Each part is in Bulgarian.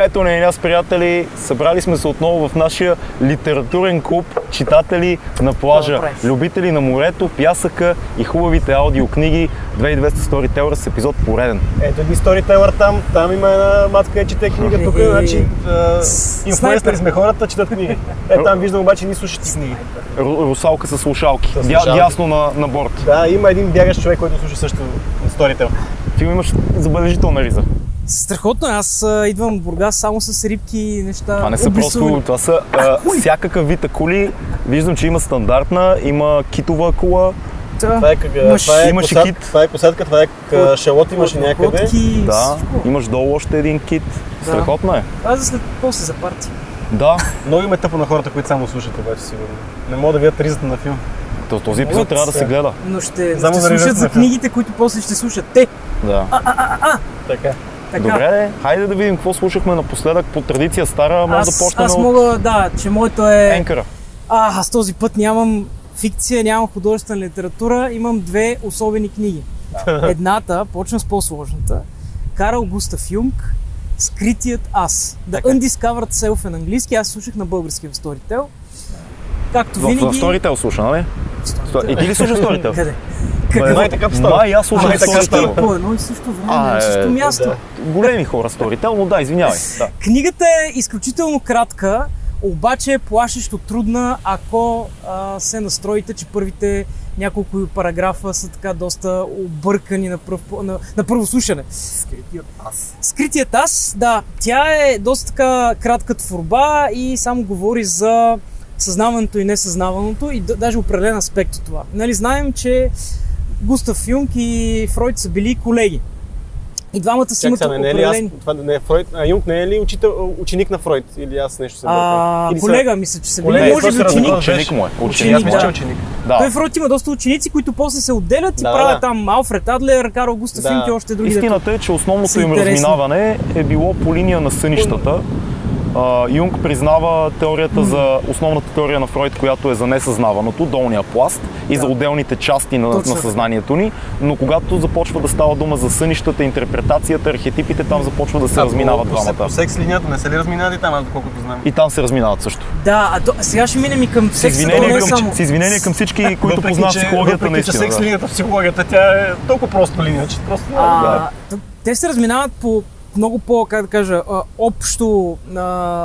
Ето не, нас, приятели, събрали сме се отново в нашия литературен клуб читатели на плажа, любители на морето, пясъка и хубавите аудиокниги 2200 Storyteller с епизод пореден. Ето един сторителър там, там има една матка, чете книга, тук, Е, значи снайпер. инфлуенсъри сме хората, четат книги. Е, там виждам обаче ни слушащи книги. Ру- Русалка с слушалки, дясно на, на борт. Да, има един бягащ човек, който слуша също сторител. Филм имаш забележителна риза. Страхотно е, аз а, идвам в Бургас само с рибки и неща. Това не са обрисувани. просто, това са а, всякакъв вид акули. Виждам, че има стандартна, има китова акула, Да. Това е, как, Имаш- това е, имаше посад, кит. това е посадка, това е кашалот имаше някъде. Котки, да, всичко. имаш долу още един кит. Да. Страхотно е. Аз за след после за парти. Да, Много им е тъпо на хората, които само слушат обаче сигурно. Не могат да видят ризата на филм. то- този епизод Могат трябва да се гледа. Но ще, Само ще да слушат за книгите, които после ще слушат те. Да. Така. Така. Добре, де, хайде да видим какво слушахме напоследък по традиция стара. Може аз, да почнем аз от мога, да, че моето е... Енкъра. А, аз този път нямам фикция, нямам художествена литература, имам две особени книги. Едната, почвам с по-сложната, Карл Густав Юнг, Скритият аз. The Така. Undiscovered Self е на английски, аз слушах на български в Storytel. Както В, винаги... в Storytel слуша, нали? Storytel. И ти ли слушаш Storytel? Къде? Май- Май така става. Май аз слушам така става. По едно и също време, А, на е, място. да. Големи хора Storytel, но да, извинявай. Да. Книгата е изключително кратка, обаче е плашещо трудна, ако а, се настроите, че първите няколко параграфа са така доста объркани на, пръв, на, на първо слушане. Скритият аз. Скритият аз, да, тя е доста така кратка творба и само говори за съзнаването и несъзнаваното и даже определен аспект от това. Нали, знаем, че Густав Юнг и Фройд са били колеги. И двамата си имат не е ли аз, определени... това не е Фройд, а Юнг не е ли учител, ученик на Фройд? Или аз нещо съм А? Или са- колега, мисля, че са били, Колега, може би ученик. Ученик му е. Ученик, Ученик, да. че ученик. Да. Той Фройд има доста ученици, които после се отделят и Да, правят да. там Алфред Адлер, Карл Густав Да. Юнг и още други. Истината е, че основното са им разминаване е било по линия на сънищата. Юнг признава теорията за основната теория на Фройд, която е за несъзнаваното, долния пласт и за отделните части на, на съзнанието ни, но когато започва да става дума за сънищата, интерпретацията, архетипите, там започва да се А, разминават двамата. По секс линията не се ли разминават и там, аз доколкото знам? И там се разминават също. Да, а то, сега ще минем и към С секса, то извинение, не е към, само. с извинение към всички, които познават че- психологията че наистина. секс да. линията в психологията, тя е толкова просто линия, че просто да... А, т- те се разминават по много по, как да кажа, общо,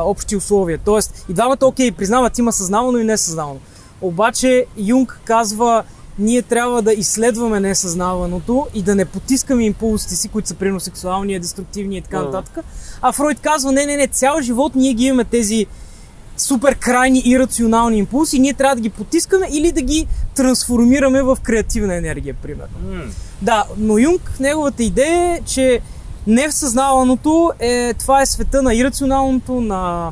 общи условия. Тоест, и двамата, окей, признават, има съзнавано и несъзнавано. Обаче Юнг казва, ние трябва да изследваме несъзнаваното и да не потискаме импулсите си, които са примерно сексуални, деструктивни и така Мгм. нататък. А Фройд казва, не, не, не, цял живот ние ги имаме тези супер крайни ирационални импулси, ние трябва да ги потискаме или да ги трансформираме в креативна енергия, примерно. Да, но Юнг, неговата идея е, че несъзнаваното е, това е света на ирационалното, на,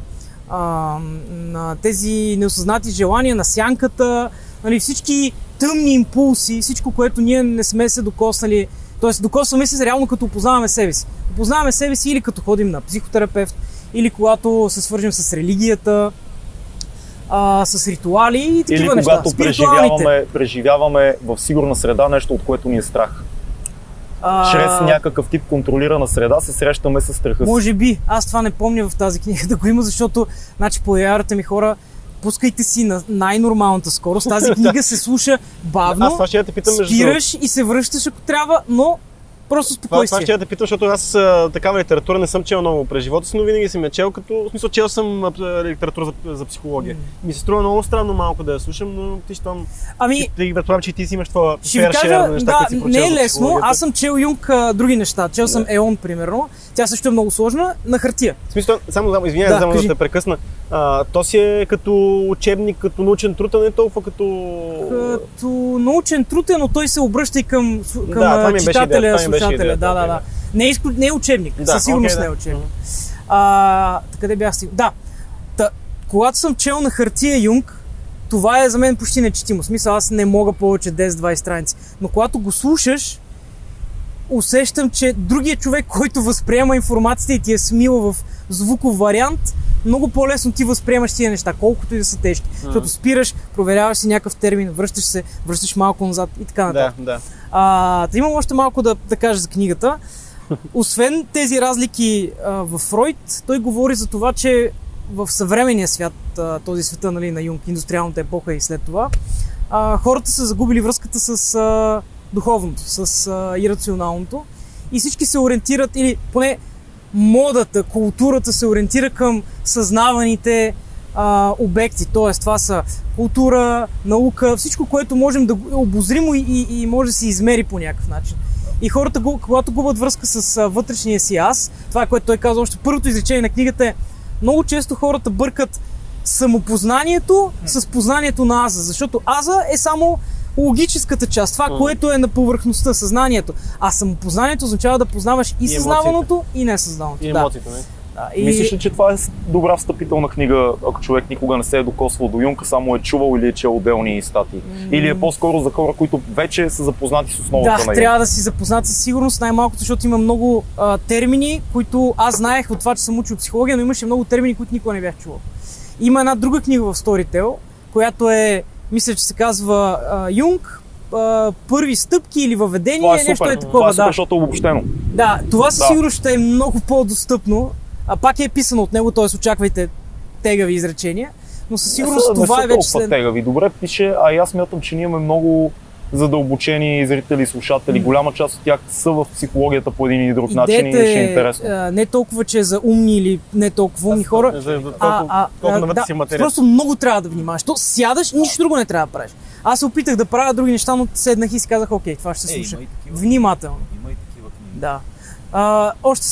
а, на тези неосъзнати желания, на сянката, нали, всички тъмни импулси, всичко, което ние не сме се докоснали. Тоест, докосваме се реално като опознаваме себе си. Опознаваме себе си или като ходим на психотерапевт, или когато се свържем с религията, а, с ритуали и такива Или неща. когато Спиритуалните. преживяваме, преживяваме в сигурна среда нещо, от което ни е страх. А, Чрез някакъв тип контролирана среда се срещаме с страха си. Може би. Аз това не помня в тази книга да го има, защото, значи, появявате ми хора, пускайте си на най-нормалната скорост. Тази книга се слуша бавно, Аз това ще я те питам между спираш и се връщаш ако трябва, но просто Това, това спокойствие. ще я те питам, защото аз а, такава литература не съм чел много през живота си, но винаги съм я чел, като, в смисъл, чел съм литература за, за психология. Ми се струва много странно малко да я слушам, но ти щом... Ами, Ти, предполагам, че ти си имаш това ще ви кажа, на неща, да, не е лесно. Аз съм чел Юнг а, други неща. Чел съм Еон, примерно. Тя също е много сложна, на хартия. В смисъл, само да, извинявай, Да, да, само да те прекъсна. А, то си е като учебник, като научен труд, а не толкова като... Като научен труд е, но той се обръща и към, към Да, това читателя, идеята, Да, да, да. Не е, изклю... не е учебник. Да, Със сигурност окей, не е учебник. А, къде бях стигнал? Да. Та, когато съм чел на хартия Юнг, това е за мен почти нечетимо. Смисъл, аз не мога повече 10-20 страници. Но когато го слушаш, усещам, че другия човек, който възприема информацията и ти е смила в звуков вариант, много по-лесно ти възприемаш тия неща, колкото и да са тежки. Защото спираш, проверяваш си някакъв термин, връщаш се, връщаш малко назад и така нататък. Да, да. А, да имам още малко да, да кажа за книгата. освен тези разлики а, в Фройд, той говори за това, че в съвременния свят, а, този света нали, на Юнг, индустриалната епоха и след това, а, хората са загубили връзката с а, духовното, с а, ирационалното и всички се ориентират, или поне модата, културата се ориентира към съзнаваните а, обекти. Тоест, това са култура, наука, всичко, което можем да обозримо и, и, може да се измери по някакъв начин. И хората, когато губят връзка с а, вътрешния си аз, това което той каза още първото изречение на книгата е, много често хората бъркат самопознанието с познанието на аза, защото аза е само логическата част, това, което е на повърхността, съзнанието. А самопознанието означава да познаваш и, емоциите. съзнаваното, и несъзнаваното. И да. емоциите, не? Да, и... Мислиш ли, че това е добра встъпителна книга, ако човек никога не се е докосвал до Юнка, само е чувал или е чел отделни статии? Или е по-скоро за хора, които вече са запознати с основата Да, на Юнг? трябва да си запознат със сигурност, най-малкото, защото има много а, термини, които аз знаех от това, че съм учил психология, но имаше много термини, които никога не бях чувал. Има една друга книга в Storytel, която е, мисля, че се казва а, Юнг, а, първи стъпки или въведение, Това е нещо супер, е това такова. е супер, да. защото е обобщено. да, това със Да. сигурност ще е много по-достъпно. А пак е писано от него, т.е. очаквайте тегави изречения, но със сигурност не това не е вече толкова след... тегави. Добре пише, а аз мятам, че ние имаме много задълбочени зрители и слушатели. Голяма част от тях са в психологията по един или друг начин и ще е е интересно. а, не толкова, че е за умни или не толкова умни хора, За, за, А, колко, а, а, навътре да, си материал. просто много трябва да внимаваш. То сядаш, нищо друго не трябва да правиш. Аз се опитах да правя други неща, но седнах и си казах, окей, това ще се Е, слуша. има и такива. Внимателно. Има и такива книги. Да. А, още,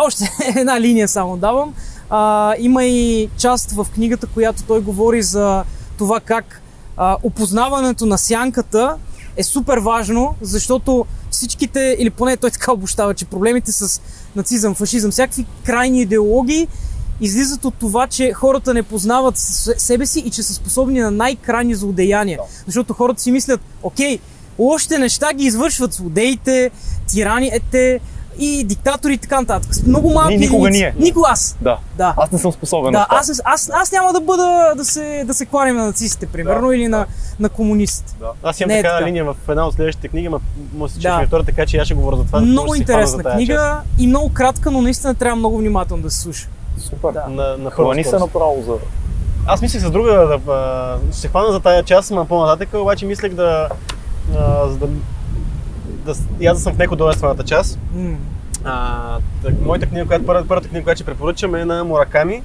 още една линия само давам. А, има и част в книгата, която той говори за това как а, опознаването на сянката е супер важно, защото всичките, или поне той така обощава, че проблемите с нацизъм, фашизъм, всякакви крайни идеологии излизат от това, че хората не познават себе си и че са способни на най-крайни злодеяния. Защото хората си мислят, окей, лошите неща ги извършват злодеите, тираните и диктатори и така нататък. Много малки Ние никога ние. Никога аз. Да. Да. Аз не съм способен Да, аз, аз, аз няма да бъда да се, да се кланям на нацистите, примерно, Да, или на, на комунистите. Аз имам Не е така. линия в една от следващите книги, ма може да се Да. ми втора, така че аз ще говоря за това. много да за интересна книга част. и много кратка, но наистина трябва много внимателно да се слуша. Супер. Да. На, на Хвани се направо за... Аз мислех с друга да а, ще се хвана за тая част, ма по-нататък, обаче мислех да, за да, да, и аз да съм в некодойствената част. М. А, так, моята книга, която, първата, първата книга, която ще препоръчам е на Мураками.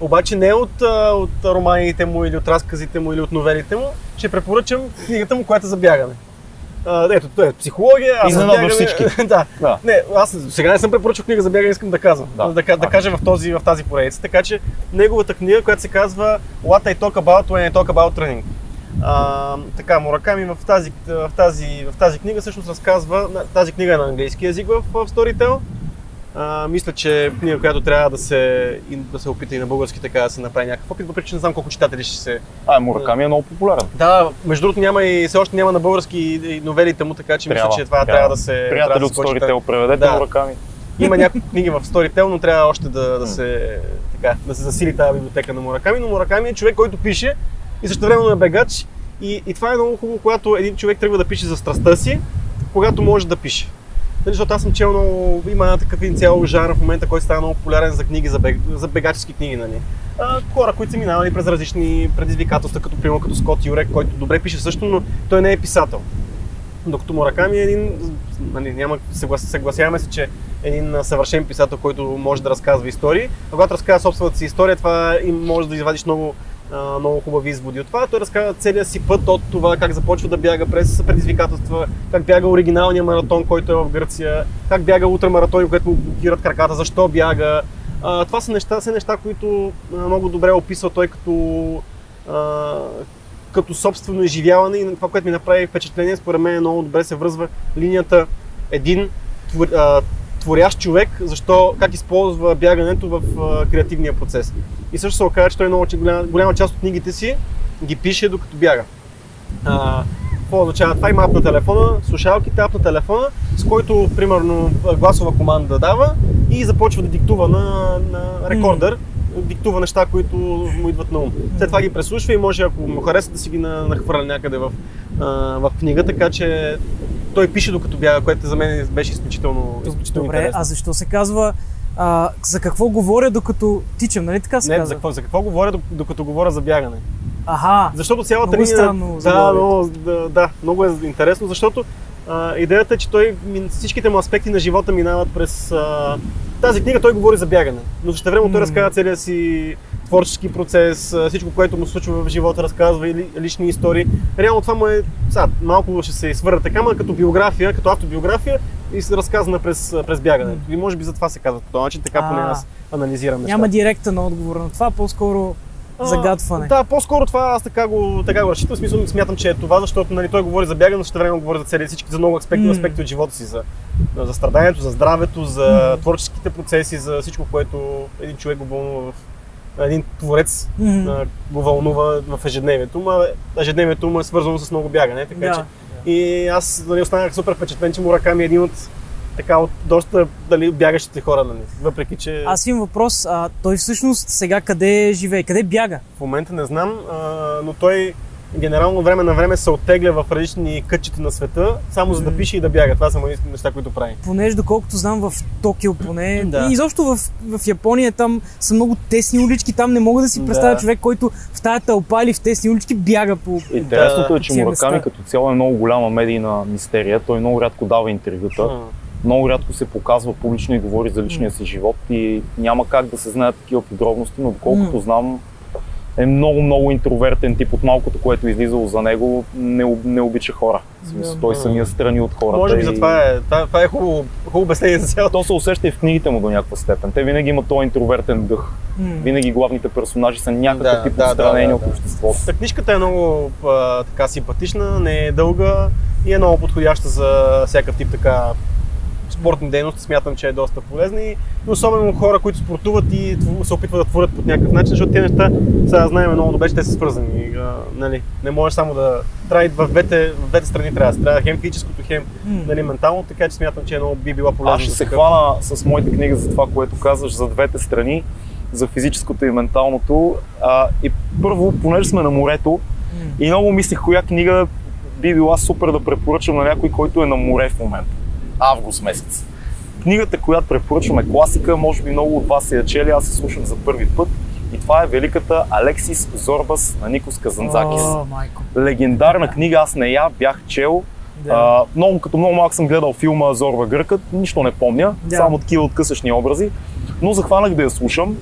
Обаче не от, от романите му или от разказите му или от новелите му. Ще препоръчам книгата му, която е за бягане. А, ето, той е психология. Аз бягане- всички. да. Да. Не, аз сега не съм препоръчал книга за бягане, искам да казвам. Да. Да, да, да кажа в, този, в тази поредица. Така че неговата книга, която се казва What I Talk About When I Talk About Running. А, така, Мураками в тази, в, тази, в тази книга всъщност разказва, тази книга е на английски язик в, в Storytel. А, мисля, че е книга, която трябва да се, да се опита и на български така да се направи някакъв опит, въпреки че не знам колко читатели ще се... А, Мураками е много популярен. Да, между другото няма и все още няма на български и, новелите му, така че мисля, че това трябва, да се... трябва Приятели да от. Storytel, преведете Да. Мураками. Има няколко книги в Storytel, но трябва още да, да, се, така, да се засили тази библиотека на Мураками. Но Мураками е човек, който пише и също времено е бегач. И, и това е много хубаво, когато един човек тръгва да пише за страстта си, когато може да пише. Нали, защото аз съм чел много, има една такъв един цял жанр в момента, който става много популярен за книги, за, бег, за бегачески книги. Нали. А, хора, които са минавали през различни предизвикателства, като примерно като Скот Юрек, който добре пише също, но той не е писател. Докато Мураками е един, нали, няма, съглас, съгласяваме се, че е един съвършен писател, който може да разказва истории. А когато разказва собствената си история, това и може да извадиш много, много хубави изводи от това. Той разказва целият си път от това как започва да бяга през предизвикателства, как бяга оригиналния маратон, който е в Гърция, как бяга ултрамаратон, което му блокират краката, защо бяга. А, това са неща, са неща, които много добре описва той като а, като собствено изживяване и това, което ми направи впечатление, според мен много добре се връзва линията един твор, а, творящ човек, защо, как използва бягането в а, креативния процес. И също се оказа, че той много, че голяма, голяма част от книгите си ги пише докато бяга. А, какво означава това? Има ап на телефона, слушалките, ап на телефона, с който, примерно, гласова команда дава и започва да диктува на, на рекордър, диктува неща, които му идват на ум. След това ги преслушва и може, ако му хареса, да си ги на- нахвърля някъде в, а, в книга, така че той пише докато бяга, което за мен беше изключително, изключително Добре, интересно. а защо се казва а, за какво говоря докато тичам, нали така се Не, казва? за какво, за какво говоря, док- докато говоря за бягане? Аха, Защото цялата Много линия... странно да, много, да, да, много е интересно, защото а, идеята е, че той, всичките му аспекти на живота минават през... А, тази книга той говори за бягане, но също време той разказва целия си творчески процес, всичко, което му случва в живота, разказва и ли- лични истории. Реално това му е, сега, малко ще се извърна така, но като биография, като автобиография и се разказана през, през бягането. И може би за това се казва по този начин, така поне аз анализирам нещата. няма директен отговор на това, по-скоро загадване. Да, по-скоро това аз така го, така го разчитам. Смисъл смятам, че е това, защото нали, той говори за бягане, но също време говори за цели всички, за много аспекти, М. аспекти от живота си, за, за страданието, за здравето, за творческите процеси, за всичко, което един човек го вълнува в един творец Мгм. а, го вълнува в ежедневието му, а ежедневието му е свързано с много бягане, така Да. че и аз нали, останах супер впечатлен, че Мураками е един от така от доста дали, бягащите хора, нали. въпреки че Аз имам въпрос, а, той всъщност сега къде живее, къде бяга? В момента не знам, а, но той генерално време на време се оттегля в различни кътчета на света, само за да пише и да бяга. Това са мои неща, които прави. Понеже доколкото знам в Токио поне, Да. и изобщо в, в Япония там са много тесни улички, там не мога да си Да. представя човек, който в тая тълпа или в тесни улички бяга по... Интересното Да, е, че Мураками като цяло е много голяма медийна мистерия. Той много рядко дава интервюта. А, много рядко се показва публично и говори за личния си живот и няма как да се знаят такива подробности, но доколкото знам е много, много интровертен тип от малкото, което е излизало за него, не, не обича хора. В смисъл, той самия страни от хората. Може би за това е, това, това е хубаво, хубаво обяснение за цялото. То се усеща и в книгите му до някаква степен. Те винаги имат този интровертен дъх. М. Винаги главните персонажи са някакъв Да, тип да, отстранени да, от да. обществото. Та книжката е много а, така симпатична, не е дълга и е много подходяща за всякакъв тип така спортни дейности. Смятам, че е доста полезна и особено хора, които спортуват и се опитват да творят по някакъв начин, защото тези неща, сега знаем много добре, че те са свързани. И, а, нали, не можеш само да... Трябва и в двете, в двете страни трябва да се. Трябва хем физическото, хем нали, ментално, така че смятам, че е много би била полезна. Аз ще се такъв- хвана с моята книга за това, което казваш за двете страни, за физическото и менталното. А, и първо, понеже сме на морето, и много мислих коя книга би била супер да препоръчам на някой, който е на море в момента. Август месец. Книгата, която препоръчвам е класика, може би много от вас я чели, аз се слушам за първи път. И това е великата Алексис Зорбас на Никос Казанзакис. О. Легендарна книга, аз не я бях чел. Да. А, много, като много малък съм гледал филма Зорба Гъркът, нищо не помня, Да. само такива откъсъчни образи, но захванах да я слушам.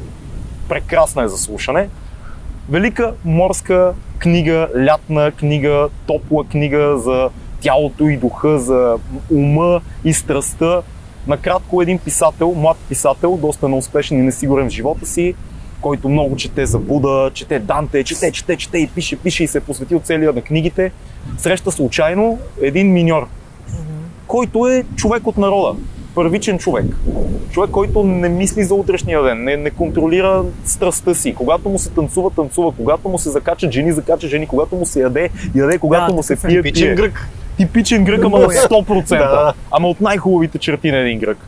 Прекрасна е за слушане. Велика морска книга, лятна книга, топла книга за тялото и духа, за ума и страстта. Накратко един писател, млад писател, доста неуспешен и несигурен в живота си, който много чете за Буда, чете Данте, чете, чете, чете и пише, пише и се е посветил целия на книгите, среща случайно един миньор, който е човек от народа, първичен човек. Човек, който не мисли за утрешния ден, не, не контролира страстта си. Когато му се танцува, танцува. Когато му се закачат жени, закача жени. Когато му се яде, яде. Когато Да, му се пие, пие. грък. Типичен грък, ама на Много е. 100%. Да. Ама от най-хубавите черти на един грък.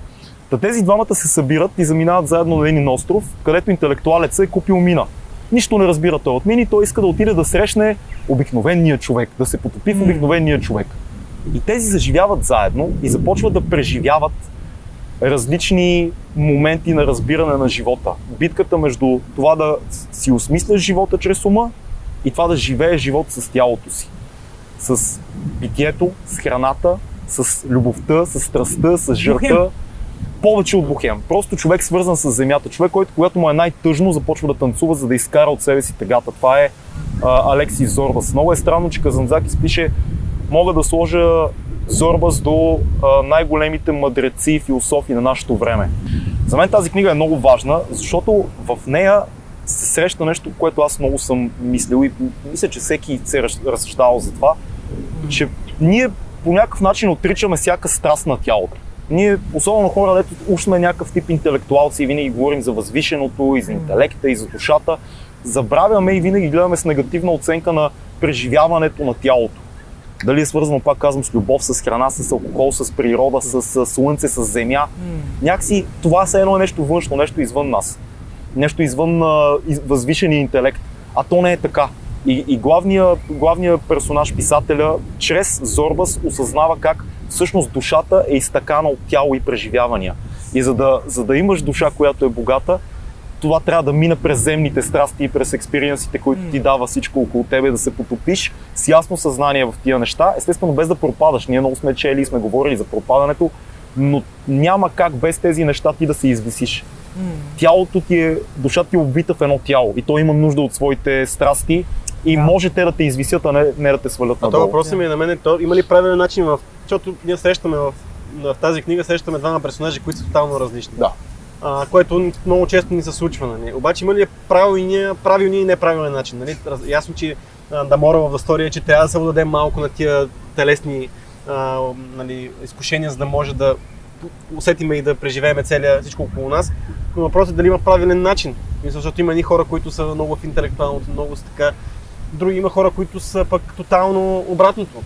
Та тези двамата се събират и заминават заедно на един остров, където интелектуалеца е купил мина. Нищо не разбира той от мини, той иска да отиде да срещне обикновения човек, да се потопи в обикновения човек. И тези заживяват заедно и започват да преживяват различни моменти на разбиране на живота. Битката между това да си осмисляш живота чрез ума и това да живееш живот с тялото си. С питието, с храната, с любовта, с страстта, с жърта. Повече от бухем. Просто човек свързан с земята. Човек, който когато му е най-тъжно, започва да танцува, за да изкара от себе си тъгата. Това е а, Алексис Зорбас. Много е странно, че Казанзакис пише мога да сложа Зорбас до а, най-големите мъдреци и философи на нашето време. За мен тази книга е много важна, защото в нея се среща нещо, което аз много съм мислил и мисля, че всеки се е раз- разсъждавал за това, че ние по някакъв начин отричаме всяка страст на тялото. Ние, особено хора, дето уж сме някакъв тип интелектуалци и винаги говорим за възвишеното и за интелекта и за душата, забравяме и винаги гледаме с негативна оценка на преживяването на тялото. Дали е свързано, пак казвам, с любов, с храна, с алкохол, с природа, с, с слънце, с земя. Някакси това все едно е нещо външно, нещо извън нас. Нещо извън а, из, възвишения интелект. А то не е така. И, и главният главния персонаж, писателя, чрез Зорбас осъзнава как всъщност душата е изтъкана от тяло и преживявания. И за да, за да имаш душа, която е богата, това трябва да мине през земните страсти и през експириенсите, които ти дава всичко около тебе, да се потопиш с ясно съзнание в тия неща, естествено без да пропадаш. Ние много сме чели и сме говорили за пропадането, но няма как без тези неща ти да се извисиш. Тялото ти е, душата ти е обвита в едно тяло и то има нужда от своите страсти и Да. може те да те извисят, а не, не да те свалят А то надолу. въпросът ми е на мен, то, има ли правилен начин в... Защото ние срещаме в, в тази книга срещаме двама персонажи, които са тотално различни. Да. А, което много често ни се случва. Нали? Обаче има ли правилния, правилния и неправилен начин? Нали? Раз- Ясно, че а, да мора в история, че трябва да се отдадем малко на тия телесни а, нали, изкушения, за да може да усетиме и да преживееме целия всичко около нас. Но въпросът е дали има правилен начин. Мисля, защото има едни хора, които са много в интелектуалното, много са така. Други има хора, които са пък тотално обратното.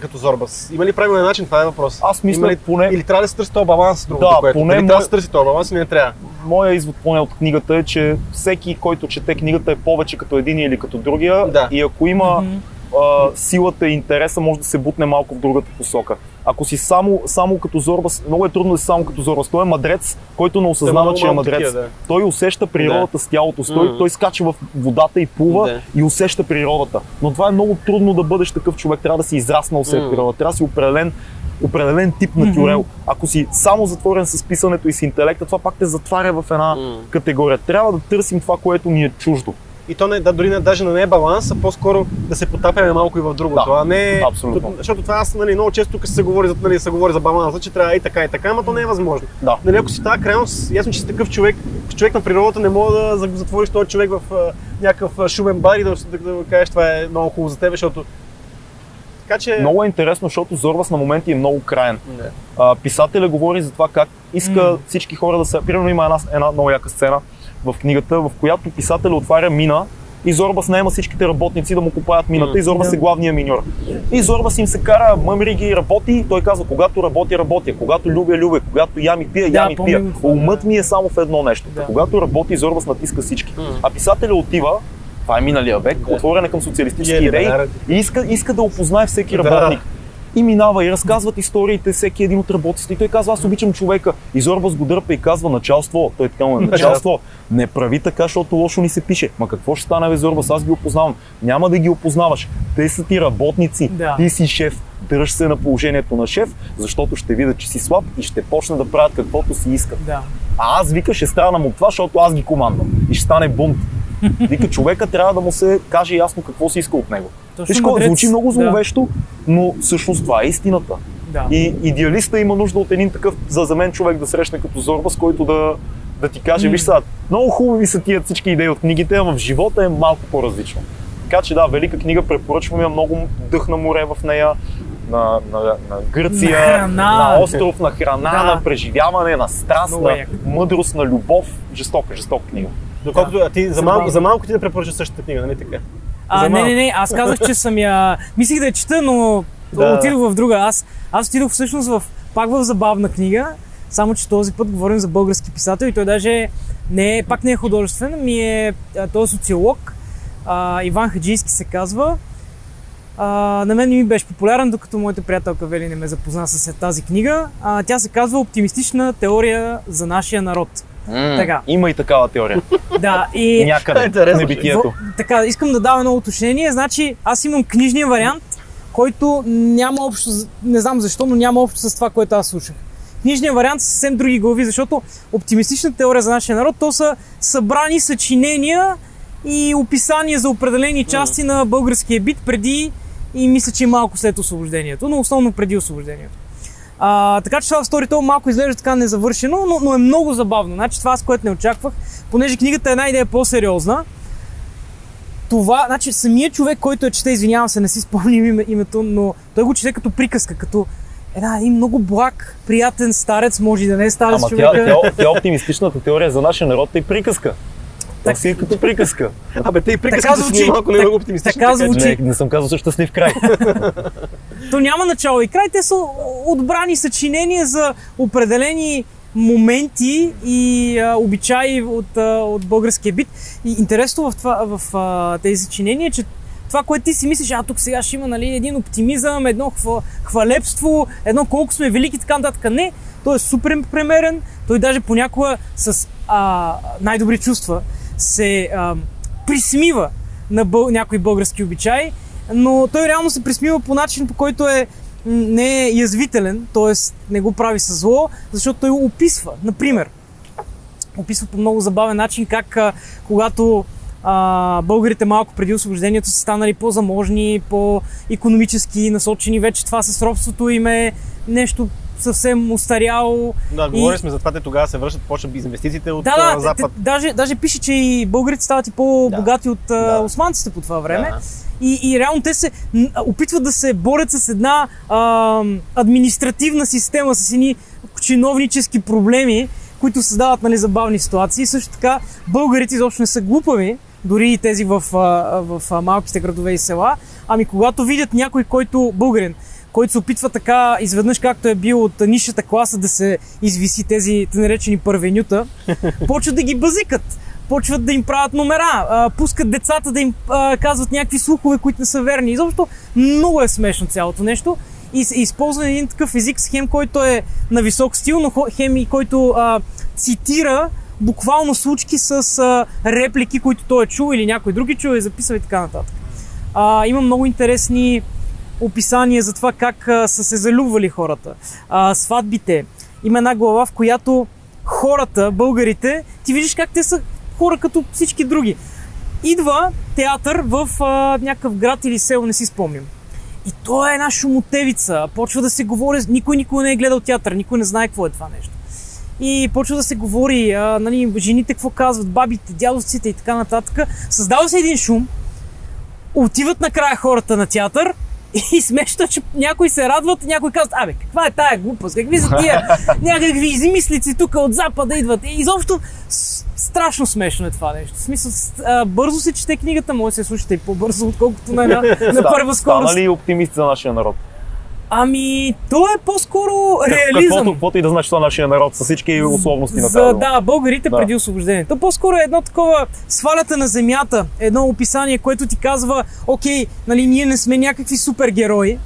Като Зорбас. Има ли правилен начин? Това е въпрос. Аз мисля, Има ли, поне- Или трябва да се търси този баланс, другото, Да, което. поне Дали трябва да се търси този баланс или не трябва. Моя извод поне от книгата е, че всеки, който чете книгата е повече като един или като другия Да. и ако има Мгм. А, силата и интереса, може да се бутне малко в другата посока. Ако си само, само като Зорбас, много е трудно да си само като Зорбас. Той е мадрец, който не осъзнава, много че е мадрец. такива, да. Той усеща природата с тялото си. Той, той скача в водата и плува Да. и усеща природата. Но това е много трудно да бъдеш такъв човек. Трябва да си израснал след Мгм. природата. Трябва да си определен определен тип на тюрел. Ако си само затворен с писането и с интелекта, това пак те затваря в една категория. Трябва да търсим това, което ни е чуждо. И то не, да, дори не, даже не е баланс, а по-скоро да се потапяме малко и в другото. Да, а не, абсолютно. То- Защото това аз нали, много често тук се говори, за, нали, се говори за баланса, че трябва и така и така, ама то не е възможно. Да. Нали, ако си тази крайност, ясно, че си такъв човек, човек на природата, не мога да за- затвориш този човек в а, някакъв шумен бар и да, да, да, да кажеш това е много хубаво за теб, защото... Така че... Много е интересно, защото Зорбас на моменти е много краен. Не. А, писателя говори за това как иска М. всички хора да се... Примерно има една, една много яка сцена в книгата, в която писателя отваря мина и Зорбас наема всичките работници да му купаят мината и Зорбас е главния миньор. И Зорбас им се кара, мъмри ги и работи и той казва, когато работя, работя, когато любя, любя, когато ям и пия, ям и пия. Умът ми е само в едно нещо. Когато работи, Зорбас натиска всички. А писателя отива, това е миналия век, Да. отворен е към социалистически е идеи и иска, иска да опознае всеки работник. И минава и разказват историите всеки един от работниците. И той казва, аз обичам човека. И Зорбас го дърпа и казва, началство. Той така му е, началство. Не прави така, защото лошо ни се пише. Ма какво ще стане, бе, Зорбас? Аз ги опознавам. Няма да ги опознаваш. Те са ти работници. Да. Ти си шеф. Дръж се на положението на шеф, защото ще видят, че си слаб и ще почне да правят каквото си искат. Да. А аз вика, ще странам от това, защото аз ги командвам. И ще стане бунт. Вика, човека трябва да му се каже ясно какво си иска от него. Точно Виж, мъдрец. звучи много Да. зловещо, но всъщност това е истината. Да. И идеалиста има нужда от един такъв за, за мен човек да срещне като Зорбас, който да, да ти каже, виж сега, много хубави са тия всички идеи от книгите, ама в живота е малко по-различно. Така че да, велика книга, препоръчвам я, много дъх на море в нея, на, на, на Гърция, На храна. на остров, на храна, Да. на преживяване, на страст, Много на яко. мъдрост, на любов. Жестока, жестока книга. Доколкото а ти за малко, за малко ти да препоръчаш същата книга, нали така? А, не, не, не, аз казах, че съм я... Мислих да я чета, но Да. отидох в друга. Аз, аз отидох всъщност в, пак в забавна книга, само че този път говорим за български писател и той даже не е, пак не е художествен, ми е, той е социолог, а, Иван Хаджийски се казва. А, на мен не ми беше популярен, докато моята приятелка Вели не ме запозна с тази книга. А, тя се казва Оптимистична теория за нашия народ. Така. Има и такава теория. Да, и... Някъде Интересно. в небитието. В- Така, искам да дам едно уточнение. Значи, аз имам книжния вариант, който няма общо, не знам защо, но няма общо с това, което аз слушах. Книжният вариант са съвсем други глави, защото оптимистична теория за нашия народ, то са събрани съчинения и описания за определени части на българския бит преди и мисля, че малко след освобождението, но основно преди освобождението. А, така че това в Storytel малко изглежда така незавършено, но, но е много забавно. Значи това, с което не очаквах, понеже книгата е една идея по-сериозна, това, значи самият човек, който я чете, извинявам се, не си спомням име, името, но той го чете като приказка, като една, един много благ, приятен старец, може и да не е старец Ама човека. тя, тя, тя оптимистичната теория за нашия народ е приказка. Това Так- си е като приказка. Абе, те и приказките са звучи. малко не много оптимистични. така така че- звучи. Не, не съм казал също щастлив край. То няма начало и край, те са отбрани съчинения за определени моменти и а, обичаи от, а, от българския бит. И интересно в, това, в а, тези съчинения е, че това, което ти си мислиш, а тук сега ще има нали, един оптимизъм, едно хва, хвалебство, едно колко сме велики, така нататък. Не, той е супер премерен, той даже понякога с а, най-добри чувства се а, присмива на бъл... някои български обичаи, но той реално се присмива по начин, по който е не е язвителен, т.е. не го прави със зло, защото той описва. Например, описва по много забавен начин как а, когато а, българите малко преди освобождението са станали по-заможни, по-економически насочени, вече това с робството им е нещо съвсем устаряло. Да, говорили сме за това, те тогава се връщат, почват инвестициите от Да, да, Запад. те- даже, даже пише, че и българите стават и по-богати от а, Да. османците по това време. Да. И, и реално те се опитват да се борят с една а, административна система, с едни чиновнически проблеми, които създават нали, забавни ситуации. Също така българите изобщо не са глупави, дори и тези в, в а, малките градове и села. Ами когато видят някой, който българин, който се опитва така изведнъж, както е бил от нишата класа, да се извиси тези наречени първенюта, почват да ги базикат. Почват да им правят номера, пускат децата да им казват някакви слухове, които не са верни. Изобщо много е смешно цялото нещо. И с- използван един такъв език с хем, който е на висок стил, но хем и който а, цитира буквално случки с а, реплики, които той е чул или някой други чул и записва и така нататък. А, има много интересни описания за това как а, са се залюбвали хората. А, сватбите. Има една глава, в която хората, българите, ти виждаш как те са хора като всички други. Идва театър в а, някакъв град или село, не си спомням. И то е една шумотевица. Почва да се говори, никой никой не е гледал театър, никой не знае какво е това нещо. И почва да се говори, а, нали, жените какво казват, бабите, дядовците и така нататък. Създава се един шум, отиват накрая хората на театър и смешно, че някои се радват, някои казват, абе, каква е тая глупост, какви са тия някакви измислици тук от запада идват. И изобщо страшно смешно е това нещо. В смисъл, а, бързо се чете книгата, може да се слушате и по-бързо, отколкото на, на, на първа скорост. Стана ли оптимист за нашия народ? Ами, то е по-скоро реализъм. Каквото, каквото и да значи това нашия народ, с всички условности на тази да, българите Да. преди освобождението. По-скоро е едно такова свалята на земята, едно описание, което ти казва, окей, нали, ние не сме някакви супергерои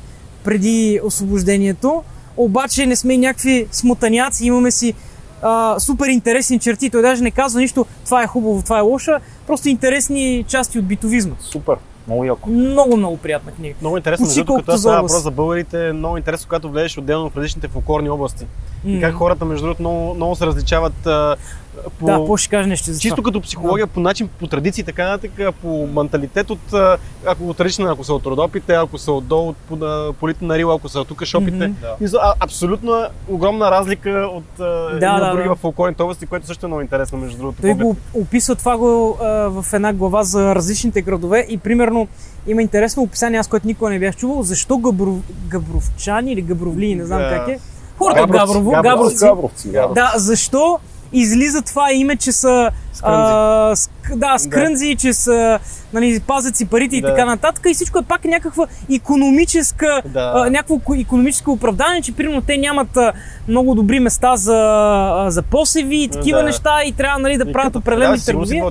преди освобождението, обаче не сме някакви смотаняци, имаме си а, супер интересни черти. Той даже не казва нищо, това е хубаво, това е лошо, просто интересни части от битовизма. Супер, много яко. Много, много приятна книга. Много интересно, защото като става въпрос за българите, е много интересно, когато влезеш отделно в различните фолклорни области. И как хората, между другото, много, много се различават по... Да, какво ще кажеш нещо за Чисто това? като психология, по начин, по традиции, така нататък, по менталитет от, ако от различна, ако са от Родопите, ако са отдолу от по- полите на Рила, ако са тук шопите. Мгм. Да. А, абсолютно огромна разлика от да, от други да. в фолклорните области, което също е много интересно, между другото. Той поглед. го описва това го а, в една глава за различните градове и примерно има интересно описание, аз което никога не бях чувал, защо габров, габровчани или габровли, не знам Да. как е. Хората от Габровци, Габрово, Габровци. Габровци. Габровци, да. Да, защо излиза това име, че са а, ск- да, скрънзи, че са, нали, пазят си парите и Да. така нататък и всичко е пак някаква економическа, Да. а, някакво ко- економическо оправдание, че примерно те нямат а, много добри места за, а, за посеви и такива Да. неща и трябва нали, да И правят определени търговия.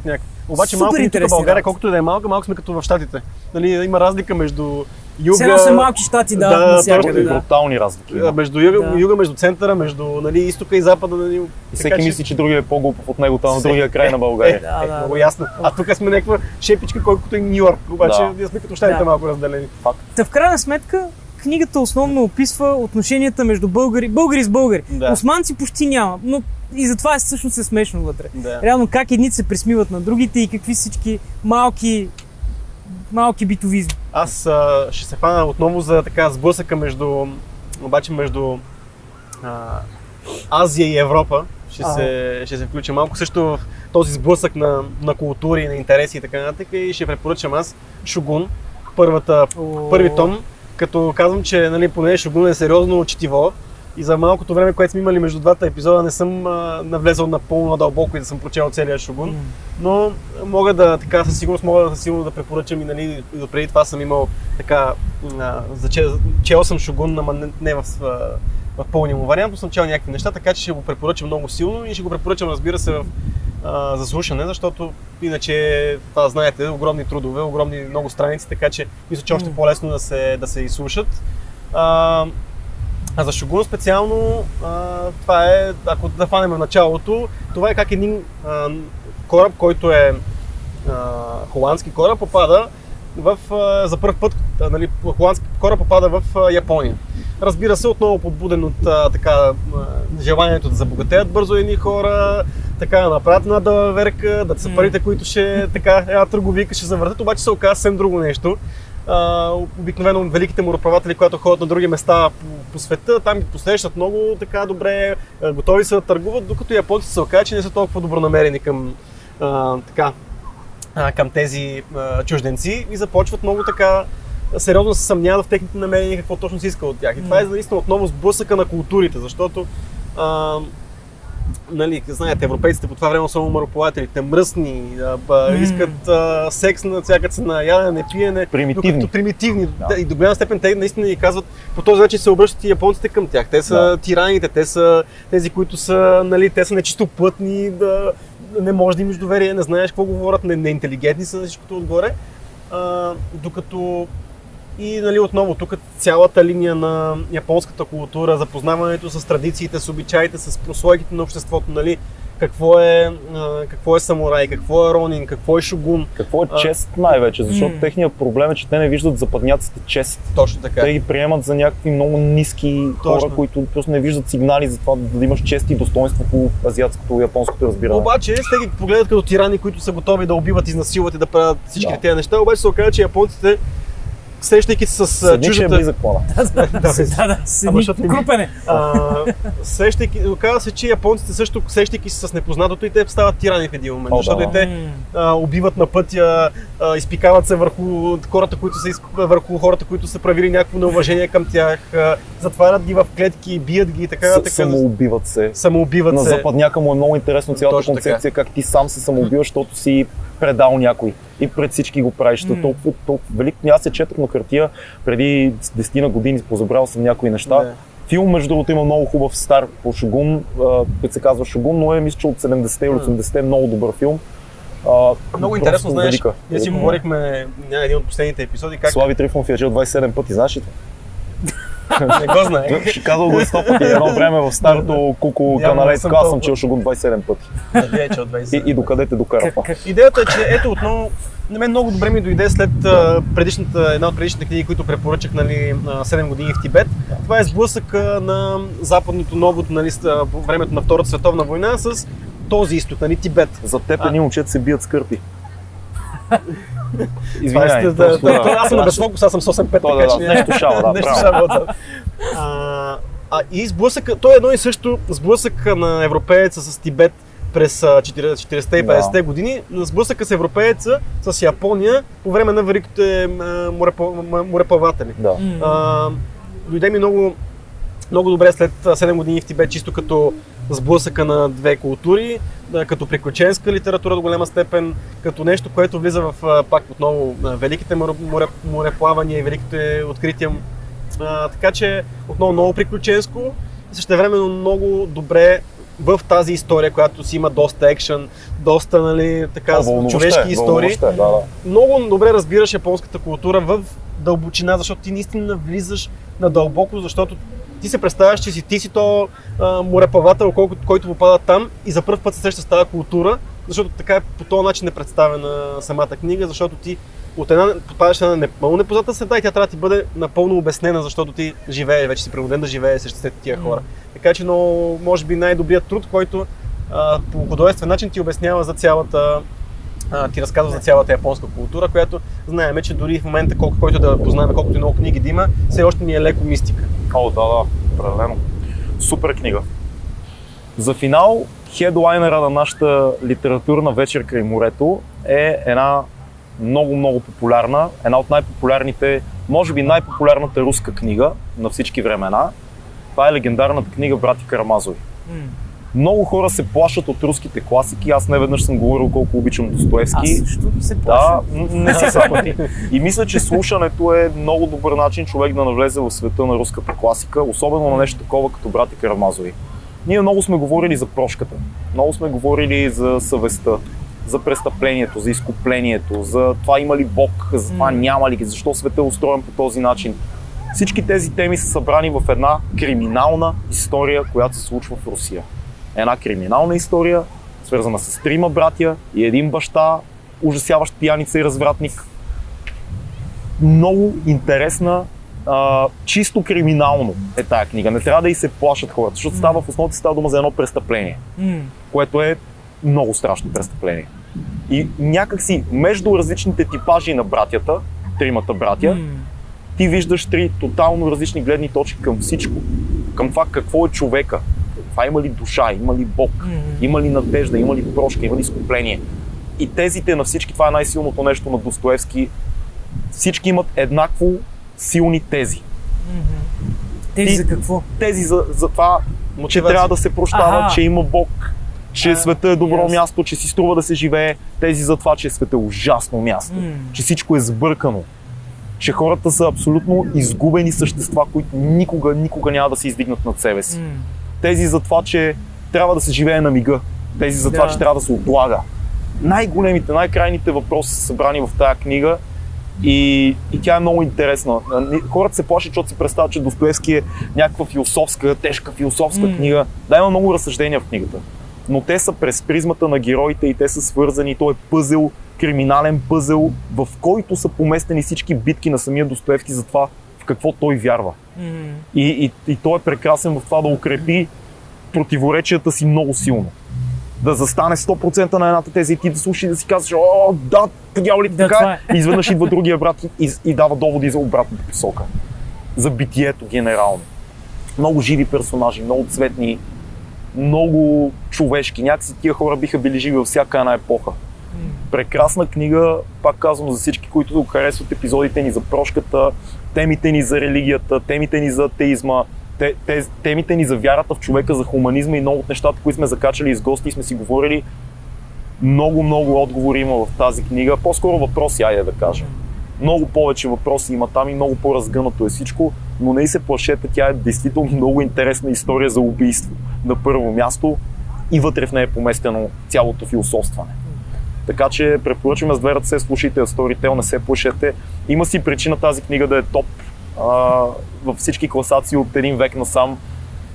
Обаче Супер малко тук в България, колкото и да е малка, малко сме като в Щатите. Нали, има разлика между юга... Все са малки щати, да, Да, навсякъде, да. Брутални разлики. а, има. между юга, Да. юга, между центъра, между нали, изтока и запада. Нали, И всеки че- мисли, че другия е по-глупав от него, там на Всеки. другия край на Е, България. Да, е, да, много да. ясно. А тук сме някаква шепичка, колкото и Нью Йорк. Обаче Да. ние сме като щатите Да. малко разделени. Та в крайна сметка, книгата основно описва отношенията между българи, българи с българи. Да. Османци почти няма, но и затова е всъщност е смешно вътре. Да. Реално как едните се присмиват на другите и какви всички малки, малки битовизми. Аз а, ще се фана отново за така сблъсъка между, обаче между а, Азия и Европа. Ще А. се, ще се включа малко също в този сблъсък на, на култури, на интереси и така нататък. И ще препоръчам аз Шугун, първата, О. първи том, като казвам, че нали, поне Шугун е сериозно четиво. И за малкото време, което сме имали между двата епизода, не съм а, навлезал напълно надълбоко и да съм прочел целия Шугун. М. Но мога да, така със сигурност мога да, сигурно да препоръчам и нали, и допреди това съм имал така, а, за че, чел съм Шогун, ама не, не в, а, в пълния му вариант, но съм чел някакви неща, така че ще го препоръчам много силно и ще го препоръчам разбира се в а, за слушане, защото иначе, това знаете, огромни трудове, огромни много страници, така че мисля, че още по-лесно да се, да се изслушат. А, а за Шогун специално, а, това е, ако да фанем началото, това е как един а, кораб, който е а, холандски кораб, попада в, а, за първ път, нали, холандски кораб попада в а, Япония. Разбира се, отново подбуден от а, така, а, желанието да забогатеят бързо едни хора, така да направят една дълверка, да са парите, които ще така, една търговика ще завъртат, обаче се оказа съвсем друго нещо. Обикновено великите мореплаватели, когато ходят на други места по, по света, там ги посрещат много така добре, готови са да търгуват, докато японците се оказа, че не са толкова добронамерени към, а, така, а, към тези а, чужденци и започват много така сериозно се съмняват в техните намерения какво точно се иска от тях. И това е наистина отново сблъсъка на културите, защото а, нали, знаете, европейците по това време са мъроплавателите, мръсни, М. искат а, секс на всяка цена, ядене, пиене. Примитивни. Докато примитивни. Да. И до голяма степен те наистина ни казват, по този начин се обръщат и японците към тях. Те са Да. тираните, те са тези, които са, нали, те са нечистоплътни, да, не може да им имаш доверие, не знаеш какво говорят, не, неинтелигентни са на всичкото отгоре. А, докато и нали, отново тук цялата линия на японската култура, запознаването с традициите, с обичаите, с прослойките на обществото, нали, какво е, какво е самурай, какво е ронин, какво е шугун. Какво е чест най-вече? Защото М. техният проблем е, че те не виждат западняците чест. Точно така. Те ги приемат за някакви много ниски Точно. хора, които просто не виждат сигнали за това да имаш чест и достоинство по азиатското и японското разбиране. Обаче, те ги погледат като тирани, които са готови да убиват, изнасилват и да правят всички Да. тези неща, обаче се оказа, че японците, срещайки се с а, Седни, че е чуждата... близък плана. да, да, да, седни, Ама защото не- крупене. срещайки, оказа се, че японците също, срещайки се с непознатото, и те стават тирани в един момент, О, защото да. и те а, убиват на пътя, а, изпикават се върху хората, които са, върху хората, които са правили някакво неуважение към тях, а, затварят ги в клетки, бият ги и така, С- така Самоубиват се. самоубиват На се. западняка му е много интересно цялата Точно така. концепция, как ти сам се самоубиваш, защото си предал някой и пред всички го правиш. Mm. Толкова, толкова велик. Аз се четох на хартия преди 10 на години, позабрал съм някои неща. Да. Филм, между другото, има много хубав стар по Шогун, който се казва Шогун, но е мисля, че от 70-те или 80-те, много добър филм. А, Много интересно, знаеш, ние си говорихме на един от последните епизоди, как Слави Трифонов я чел 27 пъти, знаеш ли? не го знае. Ще казал го 100 пъти. Едно време в старото куку канале, така аз съм чел Шогун 27 пъти. Надея, че от 20. И, и докъде те докара. Идеята е, че ето отново, на мен много добре ми дойде след предишната, една от предишните книги, които препоръчах нали, на 7 години в Тибет. Това е сблъсък на западното новото нали, по времето на Втората световна война с този изток, нали, Тибет. За теб едни момчета се бият с кърпи. Е, Извинявай. да, просто, да, да, аз съм на безфокус, аз съм с 8-5, То, да, така че нещо шава, да, нещо шава, да. А, и сблъсъка, то е едно и също сблъсък на европееца с Тибет през а, 40-те и Да. 50-те години, сблъсъка с европееца с Япония по време на великите мореплаватели. Да. А, дойде ми много, много добре след а, 7 години в Тибет, чисто като сблъсъка на две култури, като приключенска литература до голяма степен, като нещо, което влиза в пак отново великите море, море, мореплавания и великите открития. А, така че отново много приключенско и същевременно много добре в тази история, която си има доста екшен, доста нали, така, А, вълнуващо е, човешки истории вълнуващо е, да, да. много добре разбираш японската култура в дълбочина, защото ти наистина влизаш на дълбоко, защото ти се представяш, че си ти си то а, мореплавател, който, който попада там и за първ път се среща с тази култура, защото така е, по този начин е представена самата книга, защото ти от една попадаш на непълно непозната среда и тя трябва да ти бъде напълно обяснена, защото ти живее, вече си принуден да живее срещу тия хора. Така че, но, може би най-добрият труд, който а, по художествен начин ти обяснява за цялата а, ти разказва за цялата японска култура, която знаеме, че дори в момента, колко, който да познаваме, колкото и много книги да има, все още ни е леко мистика. О, да, да, определено. Супер книга. За финал, хедлайнера на нашата литературна вечер край морето е една много, много популярна, една от най-популярните, може би най-популярната руска книга на всички времена. Това е легендарната книга Брати Карамазови. М. Много хора се плашат от руските класики. Аз не веднъж съм говорил колко обичам Достоевски. Аз също се плаша. Да, не си само ти. И мисля, че слушането е много добър начин човек да навлезе в света на руската класика, особено на нещо такова като брати Карамазови. Ние много сме говорили за прошката, много сме говорили за съвестта, за престъплението, за изкуплението, за това има ли Бог, за това няма ли, защо света е устроен по този начин. Всички тези теми са събрани в една криминална история, която се случва в Русия. Една криминална история, свързана с трима братя и един баща, ужасяващ пияница и развратник. Много интересна, а, чисто криминално е тая книга. Не трябва да и се плашат хората, защото става в основата става дума за едно престъпление, което е много страшно престъпление. И някакси между различните типажи на братята, тримата братя, ти виждаш три тотално различни гледни точки към всичко. Към това какво е човека. Това има ли душа, има ли Бог, има ли надежда, има ли прошка, има ли изкупление. И тезите на всички, това е най-силното нещо на Достоевски, всички имат еднакво силни тези. Тези за какво? Тези за, за това, че Мотивация. трябва да се прощава, Аха. че има Бог, че А, света е добро ясно. място, че си струва да се живее. Тези за това, че света е ужасно място, М. че всичко е сбъркано. Че хората са абсолютно изгубени същества, които никога, никога няма да се издигнат над себе си. М. Тези за това, че трябва да се живее на мига. Тези за това, Да. че трябва да се отлага. Най-големите, най-крайните въпроси са събрани в тази книга и, и тя е много интересна. Хората се плашат, защото си представят, че Достоевски е някаква философска, тежка философска М. книга. Да, има много разсъждения в книгата. Но те са през призмата на героите и те са свързани. Той е пъзел, криминален пъзел, в който са поместени всички битки на самия Достоевски за това в какво той вярва. М. И, и, и той е прекрасен в това да укрепи противоречията си много силно. Да застане 100% на едната теза и ти да слушаш и да си казваш, о, да, подява ли Да, така? това е. И изведнъж идва другия брат и, и, и дава доводи за обратната посока. За битието генерално. Много живи персонажи, много цветни, много човешки. Някакси тия хора биха били живи във всяка една епоха. Прекрасна книга, пак казвам за всички, които харесват епизодите ни за прошката, темите ни за религията, темите ни за атеизма, те, те, темите ни за вярата в човека, за хуманизма и много от нещата, които сме закачали из гости и сме си говорили. Много, много отговори има в тази книга. По-скоро въпроси, айде да кажем. Много повече въпроси има там и много по-разгънато е всичко, но не се плашете, тя е действително много интересна история за убийство на първо място и вътре в нея е поместено цялото философстване. Така че препоръчваме с две ръце, слушайте Storytel, не се плашете. Има си причина тази книга да е топ а, във всички класации от един век насам.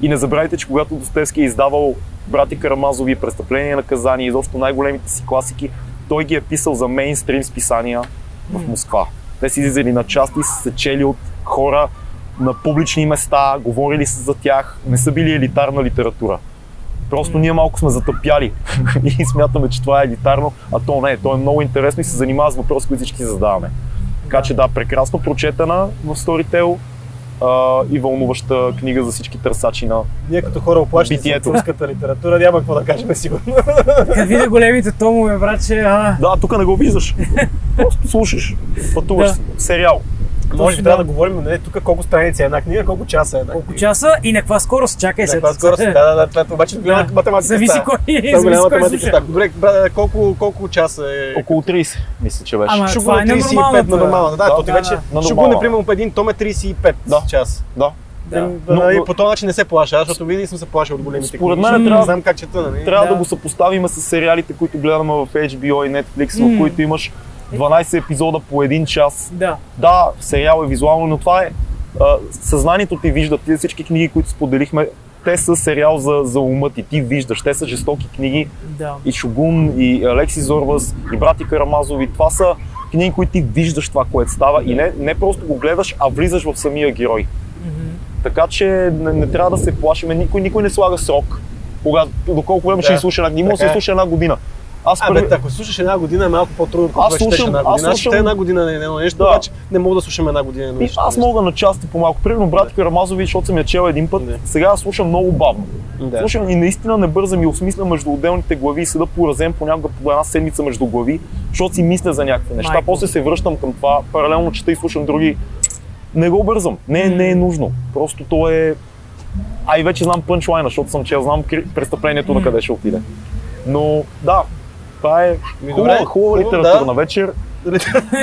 И не забравяйте, че когато Достоевски е издавал Брати Карамазови, Престъпление и наказание, изобщо най-големите си класики, той ги е писал за мейнстрим списания в Москва. Те са излизали на части, са се чели от хора на публични места, говорили са за тях, не са били елитарна литература. Просто ние малко сме затъпяли и смятаме, че това е елитарно, а то не е. То е много интересно и се занимава с въпроси, които всички си задаваме. Така че да, прекрасно прочетена в Storytel а, и вълнуваща книга за всички търсачи на... Ние като хора оплащани за Битието. руската литература няма какво да кажем сигурно. Като видя големите томове, братче, а, Да, тук не го виждаш. Просто слушаш. Пътуваш Да. Сериал. Може би да. трябва да говорим, но не тук колко страници е една книга, колко часа е една колко книга. часа и на каква скорост, чакай се. каква скорост? Да, да, да, това е обаче голяма Да. математика. Зависи кой, Това зависи голяма кой математика. слуша. става. Добре, брат, колко, колко часа е? Около 30, мисля, че беше. Ама, Шугу това е на 35 на нормалната. нормална. Да, Да, то ти да, вече да. На Шугу, нормална. например, по един том е 35 Да. час. Да. Да. Но, Но- и но- по този начин не се плаша, аз, защото винаги съм се плашил от големите Според мен защото трябва- не знам как чета, нали? Трябва да. Да. го съпоставим с сериалите, които гледаме в HBO и Netflix, М. в които имаш 12 епизода по един час. Да. Да, сериал е визуално, но това е а, съзнанието ти вижда. Тези всички книги, които споделихме, те са сериал за, за ума ти. Ти виждаш. Те са жестоки книги. Да. И Шогун, и Алекси Зорбас, и Брати Карамазови. Това са книги, които ти виждаш това, което става. И не, не просто го гледаш, а влизаш в самия герой. Така че не, не трябва да се плашиме. Никой, никой не слага срок. Кога, до колко време ще Да, изслуша една година? Може да се така е. изслуша една година. Аз Абе, първи... ако слушаш една година е малко по-трудно, Аз слушам- една година. Аз слушам- чета една година на едно нещо, Да. обаче не мога да слушам една година на едно нещо. аз мога на части по малко. Примерно брат Карамазови, защото съм я чел един път, Да. сега слушам много бавно. Да. Слушам и наистина не бързам и осмисля между отделните глави и седа поразен понякога по една седмица между глави, защото си мисля за някакви неща. Майко. После се връщам към това, паралелно чета и слушам други. Не го бързам. Не, не е нужно. Просто то е... А и вече знам пънчлайна, защото съм чел, знам престъплението на къде ще отиде. Но да, това е хубава, хубава литературна да. вечер.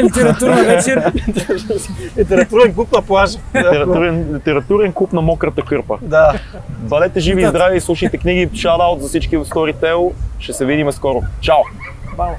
Литературна вечер. Литературен клуб на плажа. Литературен, литературен клуб на мократа кърпа. Да. Бъдете живи и здрави, слушайте книги, шаут за всички в Storytel. Ще се видим скоро. Чао! Бао.